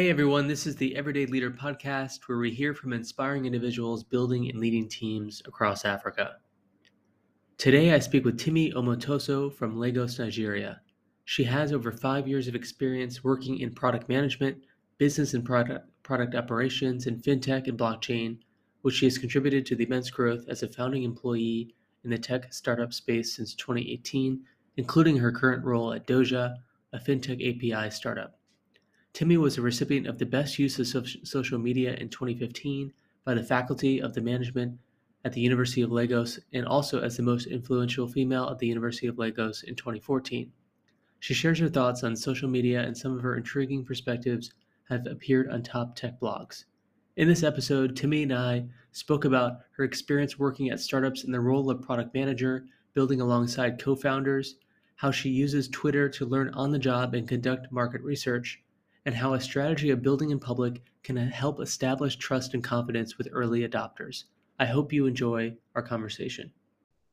Hey everyone, this is the Everyday Leader podcast where we hear from inspiring individuals building and leading teams across Africa. Today I speak with Timi Omotoso from Lagos, Nigeria. She has over five years of experience working in product management, business and product, product operations, and fintech and blockchain, which she has contributed to the immense growth as a founding employee in the tech startup space since 2018, including her current role at Dojah, a fintech API startup. Timi was a recipient of the Best Use of Social Media in 2015 by the Faculty of the Management at the University of Lagos and also as the most influential female at the University of Lagos in 2014. She shares her thoughts on social media and some of her intriguing perspectives have appeared on top tech blogs. In this episode, Timi and I spoke about her experience working at startups in the role of product manager, building alongside co founders, how she uses Twitter to learn on the job and conduct market research, and how a strategy of building in public can help establish trust and confidence with early adopters. I hope you enjoy our conversation.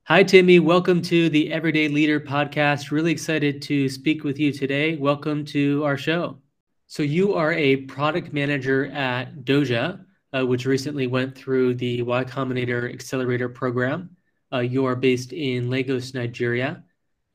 Hi, Timi. Welcome to the Everyday Leader podcast. Really excited to speak with you today. Welcome to our show. So, you are a product manager at Dojah, uh, which recently went through the Y Combinator Accelerator program. Uh, you are based in Lagos, Nigeria,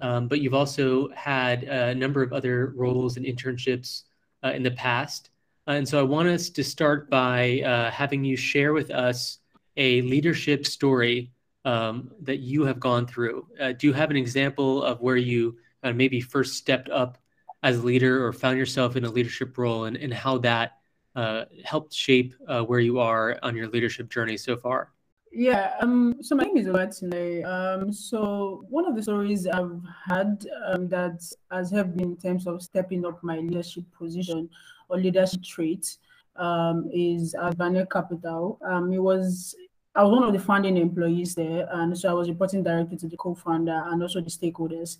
um, but you've also had a number of other roles and internships uh, in the past. Uh, and so, I want us to start by uh, having you share with us a leadership story um, that you have gone through. Uh, do you have an example of where you uh, maybe first stepped up as a leader or found yourself in a leadership role and, and how that uh, helped shape where you are on your leadership journey so far? Yeah, um, so my name is Olatile. Um, so one of the stories I've had um, that has helped me in terms of stepping up my leadership position or leadership traits um, is at Vanier Capital. Um, it was I was one of the founding employees there, and so I was reporting directly to the co-founder and also the stakeholders.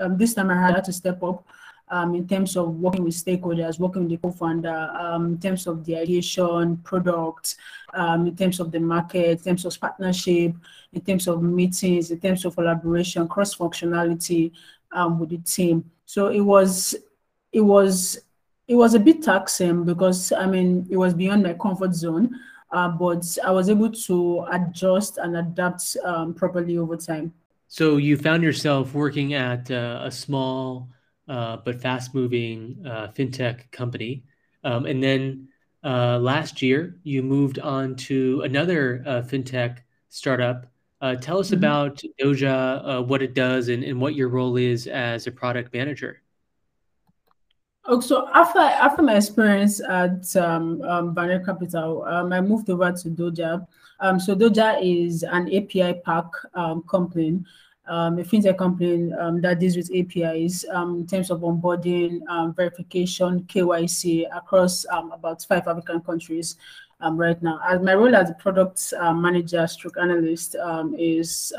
Um, this time I had to step up um, in terms of working with stakeholders, working with the co-founder, um, in terms of the ideation, product, um, in terms of the market, in terms of partnership, in terms of meetings, in terms of collaboration, cross-functionality um, with the team. So it was, it was it was a bit taxing because I mean it was beyond my comfort zone, uh, but I was able to adjust and adapt um, properly over time. So you found yourself working at uh, a small uh, but fast-moving uh, fintech company, um, and then uh, last year you moved on to another uh, fintech startup. tell us mm-hmm. about Dojah, what it does, and, and what your role is as a product manager. Oh, so after after my experience at um, um, Vanier Capital, um, I moved over to Dojah. Um, so Dojah is an API pack um, company, um, a fintech company um, that deals with APIs um, in terms of onboarding, um, verification, KYC across um, about five African countries um, right now. As my role as a product uh, manager, stroke analyst, is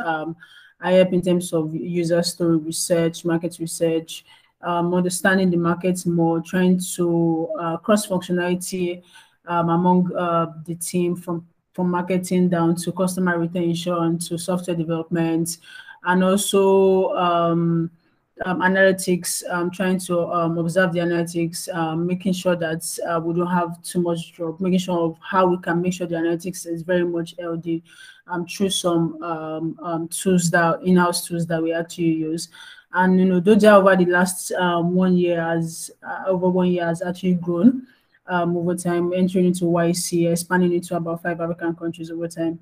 I help in terms of user story research, market research understanding the markets more, trying to uh, cross functionality among uh, the team from from marketing down to customer retention to software development, and also um, um, analytics, um, trying to um, observe the analytics, making sure that uh, we don't have too much drop, making sure of how we can make sure the analytics is very much LD um, through some tools that in-house tools that we actually use. And you know, Dojah over the last um, one year has uh, over one year has actually grown um, over time, entering into YC, expanding into about five African countries over time.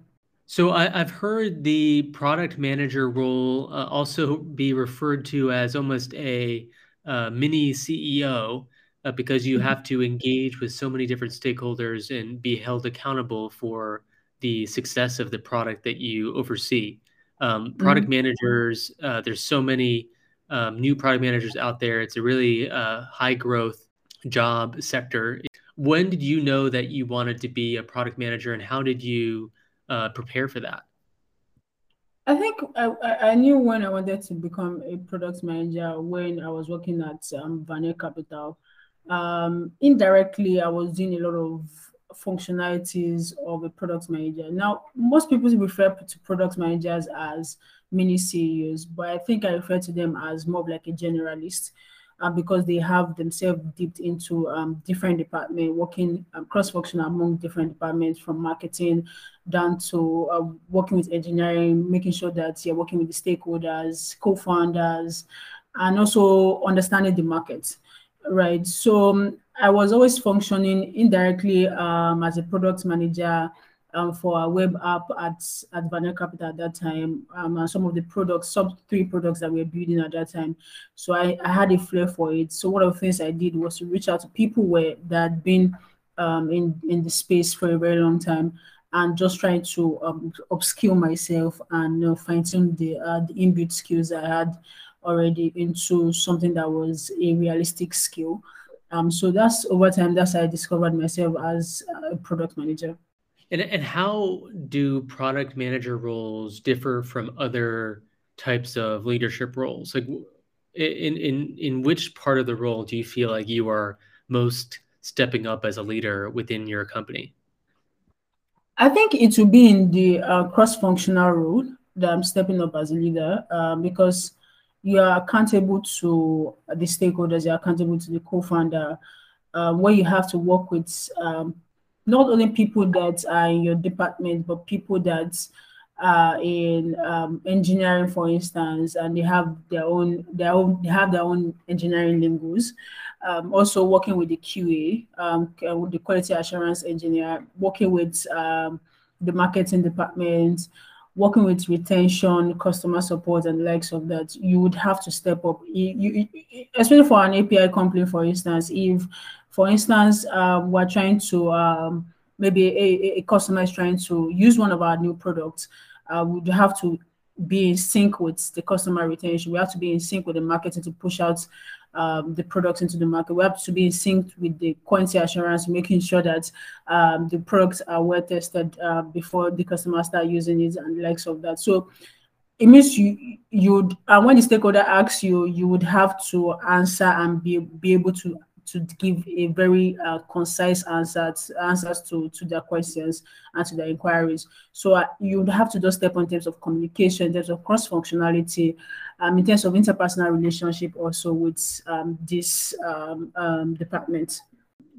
So I, have heard the product manager role uh, also be referred to as almost a uh, mini CEO uh, because you mm-hmm. have to engage with so many different stakeholders and be held accountable for the success of the product that you oversee. Um, product mm-hmm. managers, uh, there's so many um, new product managers out there. It's a really uh, high growth job sector. When did you know that you wanted to be a product manager, and how did you uh, prepare for that? I think I, I knew when I wanted to become a product manager when I was working at um, Vanier Capital. Um, indirectly, I was doing a lot of functionalities of a product manager. Now, most people refer to product managers as mini CEOs, but I think I refer to them as more like a generalist. Uh, because they have themselves dipped into um, different departments, working um, cross-functional among different departments from marketing down to uh, working with engineering, making sure that you're working with the stakeholders, co-founders, and also understanding the market, right? So um, I was always functioning indirectly um, as a product manager um, for a web app at, at Vanilla Capital at that time, um, and some of the products, sub three products that we were building at that time. So I, I had a flair for it. So one of the things I did was to reach out to people where that had been um, in, in the space for a very long time and just trying to um, upskill myself and know, fine tune the, uh, the inbuilt skills I had already into something that was a realistic skill. Um, so that's over time, that's how I discovered myself as a product manager. And, and how do product manager roles differ from other types of leadership roles? Like in, in, in which part of the role do you feel like you are most stepping up as a leader within your company? I think it will be in the uh, cross-functional role that I'm stepping up as a leader uh, because you are accountable to the stakeholders, you're accountable to the co-founder, uh, where you have to work with um, not only people that are in your department, but people that are in um, engineering, for instance, and they have their own their own they have their own engineering lingues. Um, also working with the QA, um, with the quality assurance engineer, working with um, the marketing department, working with retention, customer support, and likes of that, you would have to step up. You, you, especially for an API company, for instance, if, for instance, um, we're trying to um, maybe a, a, customer is trying to use one of our new products, uh, we'd have to be in sync with the customer retention. We have to be in sync with the marketing to push out um, the products into the market. We have to be in sync with the quality assurance, making sure that um, the products are well tested uh, before the customers start using it and likes of that. So it means you you'd and when the stakeholder asks you, you would have to answer and be be able to to give a very uh, concise answers answers to to their questions and to their inquiries. So uh, you would have to just step on terms of communication, in terms of cross functionality, um, in terms of interpersonal relationship, also with um, this um, um, department.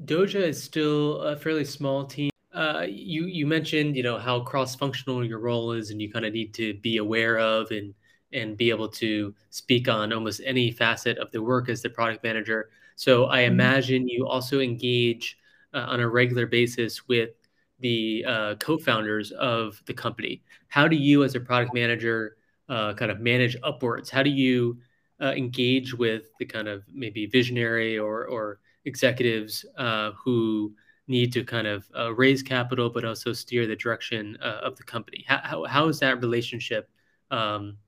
Dojah is still a fairly small team. Uh, you you mentioned you know how cross functional your role is, and you kind of need to be aware of and and be able to speak on almost any facet of the work as the product manager. So I mm-hmm. imagine you also engage uh, on a regular basis with the uh, co-founders of the company. How do you, as a product manager, uh, kind of manage upwards? How do you uh, engage with the kind of maybe visionary or or executives uh, who need to kind of uh, raise capital but also steer the direction of the company? How, how, how is that relationship um,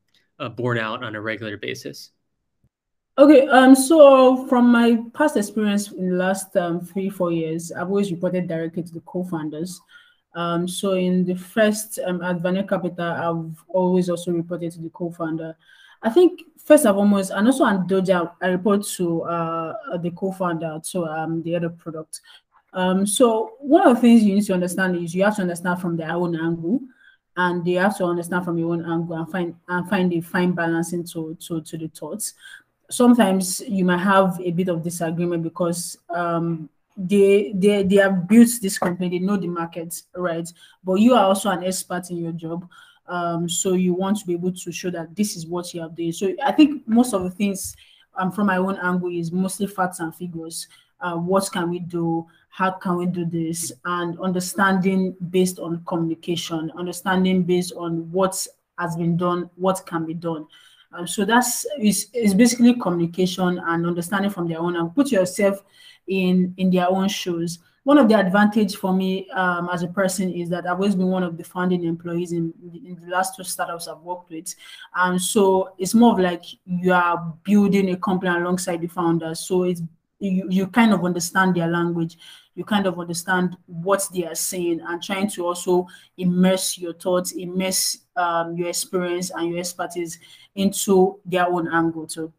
borne out on a regular basis? Okay, um, so from my past experience in the last um, three, four years, I've always reported directly to the co-founders. Um, so in the first um, at Capital, I've always also reported to the co-founder. I think first and foremost, and also on Dojah, I report to uh, the co-founder, so um, the other product. Um, so one of the things you need to understand is you have to understand from their own angle, and they have to understand from your own angle and find and find a fine balance into to, to the thoughts sometimes you might have a bit of disagreement because um, they they they have built this company, they know the market, right? But you are also an expert in your job. Um, so you want to be able to show that this is what you have done. So I think most of the things um, from my own angle is mostly facts and figures. Uh, what can we do? How can we do this? And understanding based on communication, understanding based on what has been done, what can be done. Um, so that's is is basically communication and understanding from their own and put yourself in in their own shoes. One of the advantage for me um, as a person is that I've always been one of the founding employees in, in the last two startups I've worked with. And so it's more of like you are building a company alongside the founders. So it's you, you kind of understand their language you kind of understand what they are saying and trying to also immerse your thoughts immerse um, your experience and your expertise into their own angle too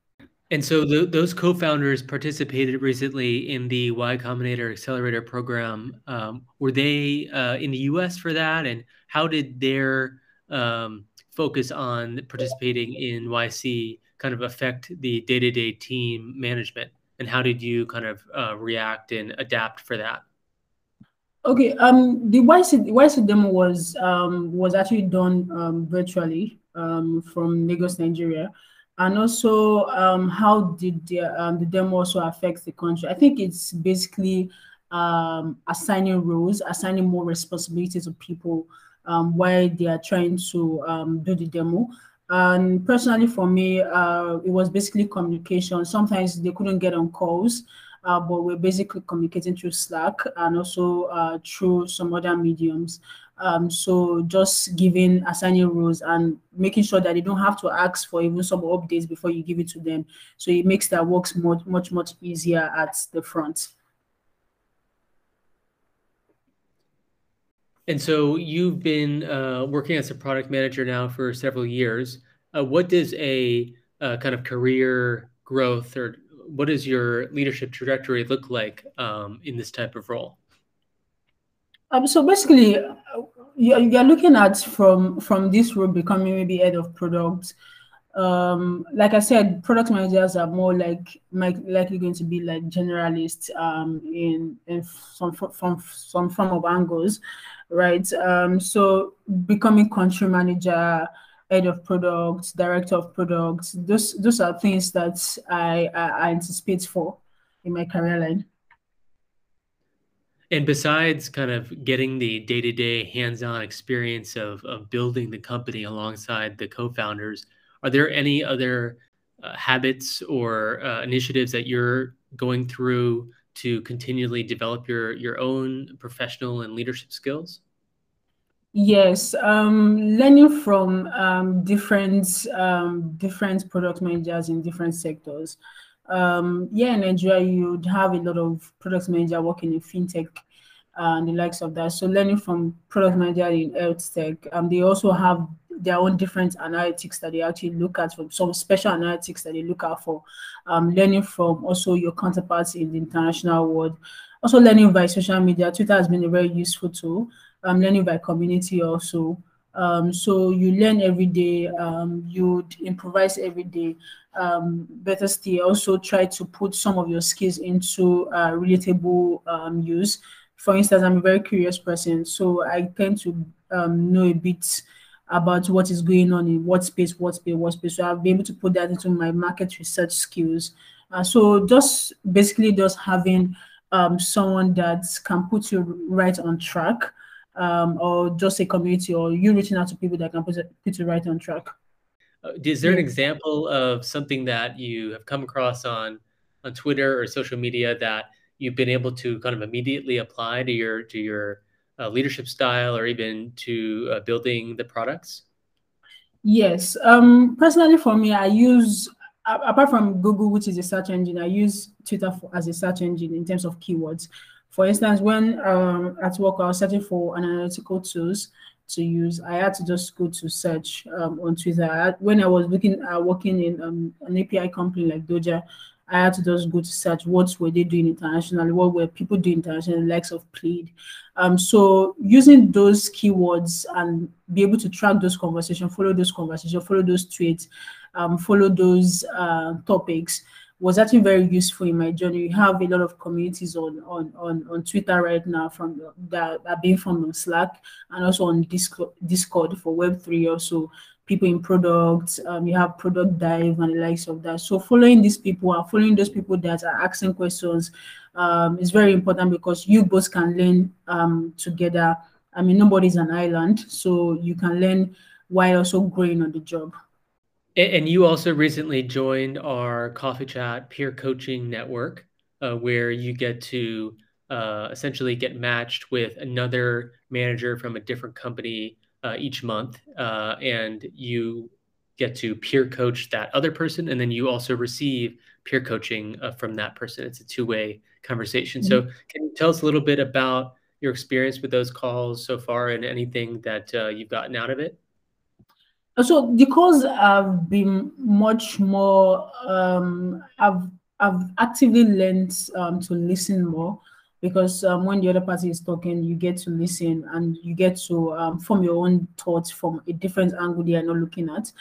and so the, those co-founders participated recently in the Y Combinator Accelerator program. Um, were they uh, in the U.S. for that, and how did their um, focus on participating in YC kind of affect the day-to-day team management and how did you kind of uh, react and adapt for that? Okay um the YC, YC demo was um was actually done um, virtually um, from lagos nigeria. And also um, how did the, um, the demo also affect the country? I think it's basically um, assigning roles assigning more responsibilities to people um, while they are trying to um, do the demo and personally, for me, uh, it was basically communication. Sometimes they couldn't get on calls, uh, but we're basically communicating through Slack and also uh, through some other mediums. Um, so just giving assigning roles and making sure that they don't have to ask for even some updates before you give it to them. So it makes that works much, much, much easier at the front. And so you've been uh, working as a product manager now for several years. Uh, what does a uh, kind of career growth or what does your leadership trajectory look like um, in this type of role? Um, so basically, you're, you're looking at from from this role becoming maybe head of product. Um, like I said, product managers are more like likely going to be like generalists um, in in some from some form of angles right? Um, so becoming country manager, head of products, director of products, those those are things that I, I, I anticipate for in my career line. And besides kind of getting the day-to-day hands-on experience of, of building the company alongside the co-founders, are there any other uh, habits or uh, initiatives that you're going through to continually develop your your own professional and leadership skills? Yes, um, learning from um, different um, different product managers in different sectors. Um, yeah, in Nigeria, you'd have a lot of product manager working in fintech and the likes of that. So learning from product manager in health tech, um, they also have their own different analytics that they actually look at from some special analytics that they look out for. Um, learning from also your counterparts in the international world. Also learning by social media. Twitter has been a very useful tool. Um, learning by community also. Um, so you learn every day, um, you improvise every day. Um, better still, also try to put some of your skills into uh, relatable um, use. For instance, I'm a very curious person, so I tend to um, know a bit about what is going on in what space, what space, what space. So I've been able to put that into my market research skills. Uh, so just basically just having um, someone that can put you right on track um, or just a community or you reaching out to people that can put, it, put you right on track. Uh, is there an example of something that you have come across on on Twitter or social media that you've been able to kind of immediately apply to your to your uh, leadership style or even to uh, building the products? Yes. Um, personally, for me, I use, apart from Google, which is a search engine, I use Twitter for, as a search engine in terms of keywords. For instance, when um, at work I was searching for analytical tools to use, I had to just go to search um, on Twitter. I, when I was looking uh, working in um, an API company like Dojah, I had to just go to search what were they doing internationally, what were people doing internationally, likes of Plaid. Um, so using those keywords and be able to track those conversations, follow those conversations, follow those tweets, um, follow those uh, topics was actually very useful in my journey. We have a lot of communities on on on, on Twitter right now from that are being formed on Slack and also on Discord, Discord for Web3 also people in products, um, you have product dive and the likes of that. So following these people and following those people that are asking questions um, is very important because you both can learn um, together. I mean, nobody's an island, so you can learn while also growing on the job. And you also recently joined our Coffee Chat peer coaching network, uh, where you get to uh, essentially get matched with another manager from a different company uh, each month, uh, and you get to peer coach that other person, and then you also receive peer coaching uh, from that person. It's a two-way conversation. Mm-hmm. So, can you tell us a little bit about your experience with those calls so far, and anything that uh, you've gotten out of it? So because I've been much more. Um, I've I've actively learned um, to listen more because um, when the other party is talking, you get to listen and you get to um, form your own thoughts from a different angle they are not looking at.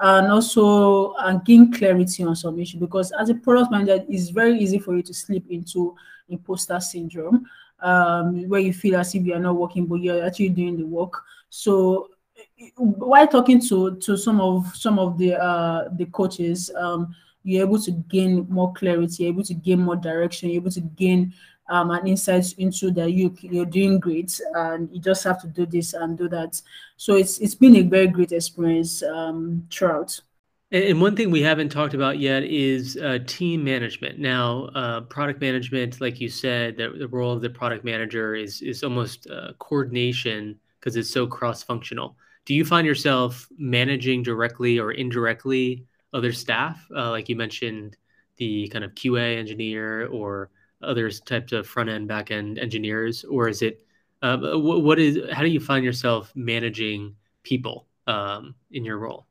and also uh, gain clarity on some issue because as a product manager, it's very easy for you to slip into imposter syndrome um, where you feel as if you are not working, but you're actually doing the work. So while talking to to some of some of the uh, the coaches, um, you're able to gain more clarity, you're able to gain more direction, you're able to gain um, an insight into that you you're doing great, and you just have to do this and do that. So it's it's been a very great experience um, throughout. And one thing we haven't talked about yet is uh, team management. Now, uh, product management, like you said, the, the, role of the product manager is is almost uh, coordination because it's so cross functional. Do you find yourself managing directly or indirectly other staff, uh, like you mentioned, the kind of QA engineer or other types of front end, back end engineers, or is it uh, what is? How do you find yourself managing people um, in your role?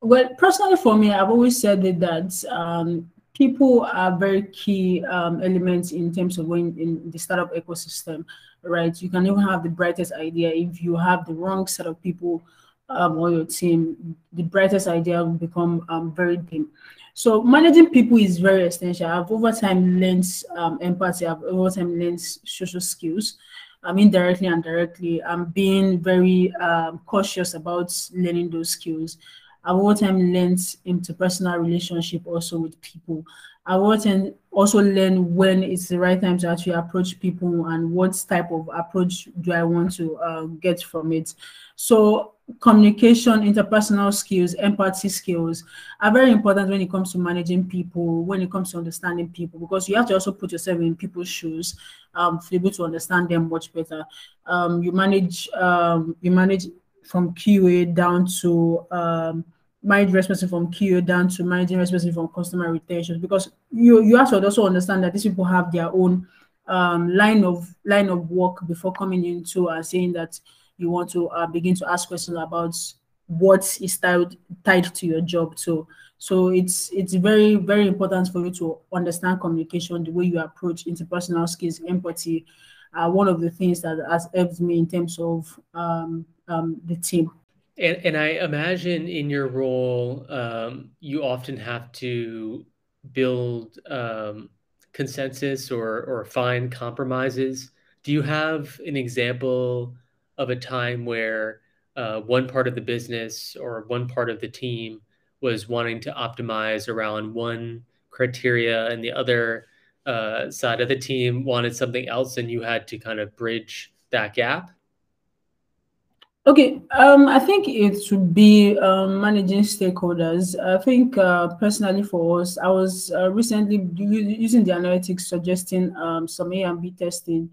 Well, personally for me, I've always said that um, people are very key um, elements in terms of when in the startup ecosystem, right? You can even have the brightest idea if you have the wrong set of people um, on your team, the brightest idea will become um, very dim. So managing people is very essential. I've over time learned um, empathy. I've over time learned social skills. I mean, directly and directly. I'm being very um, cautious about learning those skills. I've over time learned interpersonal relationship also with people. I've over time also learn when it's the right time to actually approach people and what type of approach do I want to uh, get from it. So communication, interpersonal skills, empathy skills are very important when it comes to managing people, when it comes to understanding people, because you have to also put yourself in people's shoes um, to be able to understand them much better. Um, you manage um, you manage from QA down to um, manage responsive from QA down to managing responsive from customer retention because you you have to also understand that these people have their own um, line of line of work before coming into and uh, saying that you want to uh, begin to ask questions about what is tied tied to your job too. So it's it's very very important for you to understand communication, the way you approach interpersonal skills, empathy. Uh, one of the things that has helped me in terms of um, um, the team. And, and I imagine in your role, um, you often have to build um, consensus or, or find compromises. Do you have an example of a time where uh, one part of the business or one part of the team was wanting to optimize around one criteria and the other uh, side of the team wanted something else and you had to kind of bridge that gap? Okay, um, I think it should be um, managing stakeholders. I think uh, personally for us, I was uh, recently using the analytics suggesting um, some A and B testing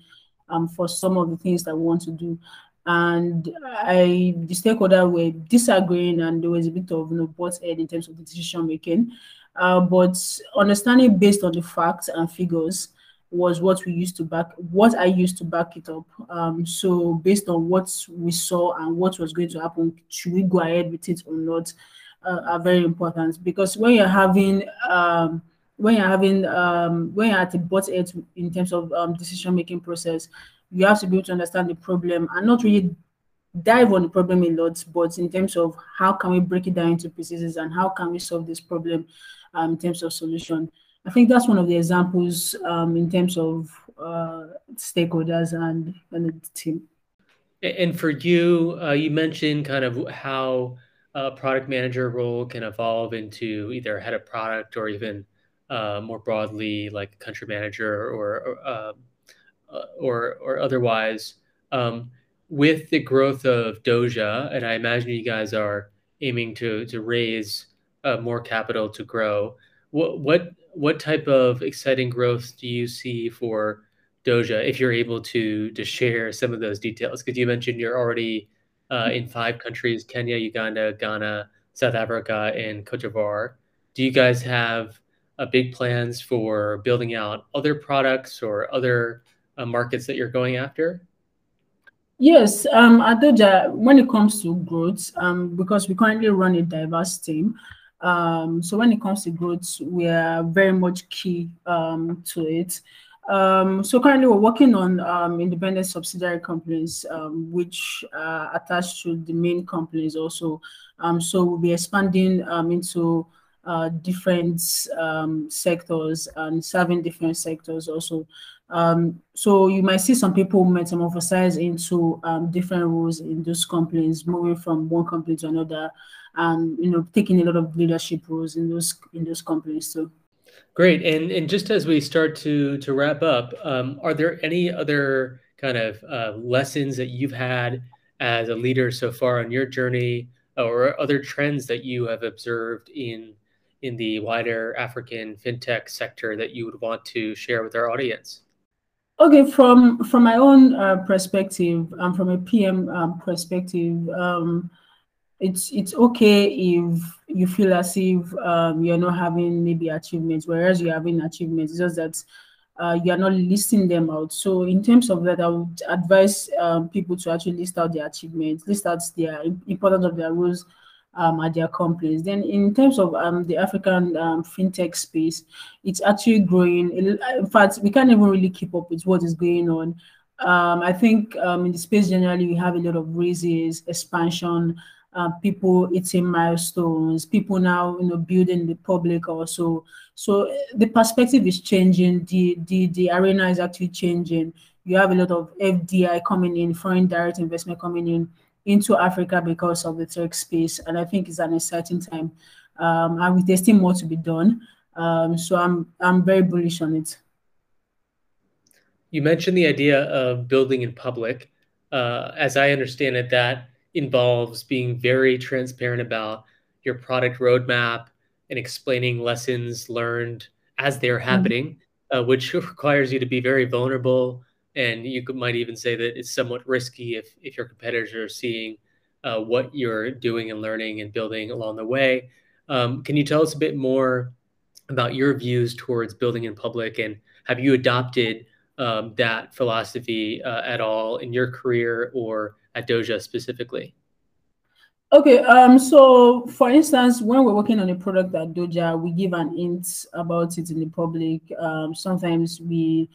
um, for some of the things that we want to do. And I, the stakeholder were disagreeing, and there was a bit of you know butt head in terms of the decision making. Uh, but understanding based on the facts and figures, was what we used to back what I used to back it up. Um, so based on what we saw and what was going to happen, should we go ahead with it or not, uh, are very important because when you're having um, when you're having um, when you're at the butt end in terms of um, decision making process, you have to be able to understand the problem and not really dive on the problem a lot, but in terms of how can we break it down into pieces and how can we solve this problem um, in terms of solution. I think that's one of the examples um, in terms of uh, stakeholders and, and the team. And for you, uh, you mentioned kind of how a product manager role can evolve into either head of product or even uh, more broadly like country manager or or, um, uh, or, or otherwise. Um, with the growth of Dojah, and I imagine you guys are aiming to to raise uh, more capital to grow. What what what type of exciting growth do you see for Dojah if you're able to to share some of those details? Because you mentioned you're already uh, in five countries: Kenya, Uganda, Ghana, South Africa, and Cote d'Ivoire. Do you guys have uh, big plans for building out other products or other uh, markets that you're going after? Yes, um, at Dojah, when it comes to growth, um, because we currently run a diverse team, um, so when it comes to growth, we are very much key um, to it. Um, so currently we're working on um, independent subsidiary companies, um, which are attached to the main companies also. Um, so we'll be expanding into uh, different sectors and serving different sectors also. so you might see some people metamorphosize into different roles in those companies, moving from one company to another, and you know taking a lot of leadership roles in those in those companies So. Great. And and just as we start to to wrap up, um, are there any other kind of uh, lessons that you've had as a leader so far on your journey, or other trends that you have observed in in the wider African fintech sector that you would want to share with our audience? Okay, from from my own uh, perspective and from a PM um, perspective, um, it's it's okay if you feel as if um, you're not having maybe achievements, whereas you're having achievements. It's just that uh, you are not listing them out. So in terms of that, I would advise um, people to actually list out their achievements, list out their importance of their roles um, at their companies. Then in terms of um, the African um, fintech space, it's actually growing. In fact, we can't even really keep up with what is going on. Um, I think um, in the space generally, we have a lot of raises, expansion, uh, people hitting milestones, people now you know building the public also. So eh, the perspective is changing. The the the arena is actually changing. You have a lot of FDI coming in, foreign direct investment coming in into Africa because of the tech space, and I think it's an exciting time. Um, and there's still more to be done. Um, so I'm I'm very bullish on it. You mentioned the idea of building in public. Uh, as I understand it, that involves being very transparent about your product roadmap and explaining lessons learned as they're mm-hmm. happening, mm-hmm. uh, which requires you to be very vulnerable. And you could, might even say that it's somewhat risky if, if your competitors are seeing uh, what you're doing and learning and building along the way. Um, can you tell us a bit more about your views towards building in public and have you adopted um, that philosophy uh, at all in your career or at Dojah specifically? Okay, um, so for instance, when we're working on a product at Dojah, we give an hint about it in the public. Um, sometimes we,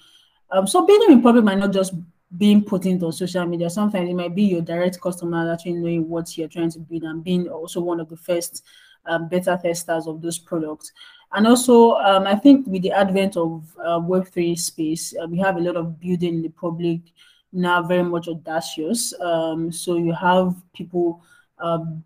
um, so being in public might not just being put into social media. Sometimes it might be your direct customer actually knowing what you're trying to build and being also one of the first um, beta testers of those products. And also, um, I think with the advent of uh, Web3 space, uh, we have a lot of building in the public now very much audacious. Um, so you have people um,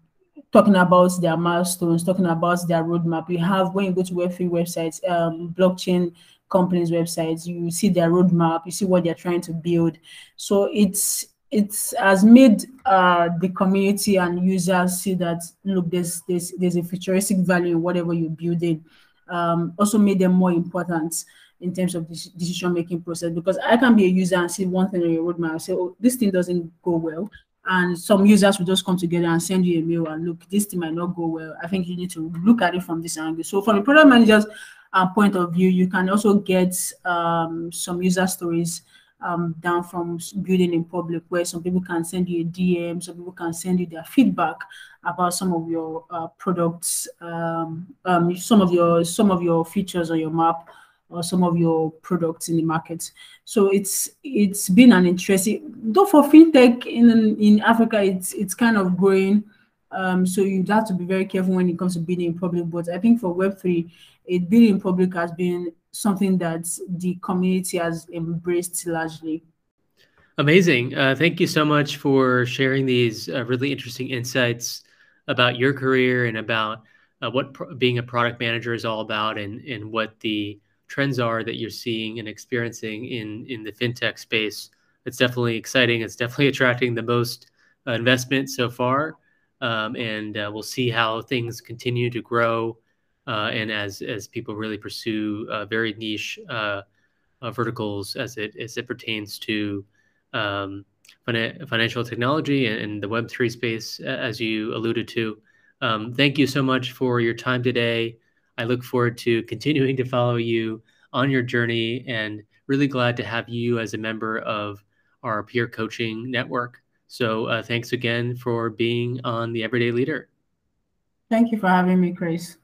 talking about their milestones, talking about their roadmap. You have when you go to Web3 websites, um, blockchain companies' websites, you see their roadmap, you see what they're trying to build. So it's it has made uh, the community and users see that look, there's there's there's a futuristic value in whatever you're building. Um, also made them more important in terms of this decision making process because I can be a user and see one thing on your roadmap and say, oh, this thing doesn't go well. And some users will just come together and send you a mail and look, this thing might not go well. I think you need to look at it from this angle. So, from the product manager's uh, point of view, you can also get um, some user stories um, down from building in public, where some people can send you a DM, some people can send you their feedback about some of your uh, products, um, um, some of your some of your features on your map, or some of your products in the market. So it's it's been an interesting though for fintech in in Africa it's it's kind of growing. Um, so you have to be very careful when it comes to bidding in public. But I think for Web3, it bidding in public has been something that the community has embraced largely. Amazing. Uh, thank you so much for sharing these uh, really interesting insights about your career and about uh, what being a product manager is all about and, and what the trends are that you're seeing and experiencing in in the fintech space. It's definitely exciting. It's definitely attracting the most uh, investment so far, um, and uh, we'll see how things continue to grow. Uh, and as as people really pursue uh, very niche uh, uh, verticals as it as it pertains to um, financial technology and, and the Web three space, as you alluded to. Um, thank you so much for your time today. I look forward to continuing to follow you on your journey and really glad to have you as a member of our peer coaching network. So, uh, thanks again for being on the Everyday Leader. Thank you for having me, Chris.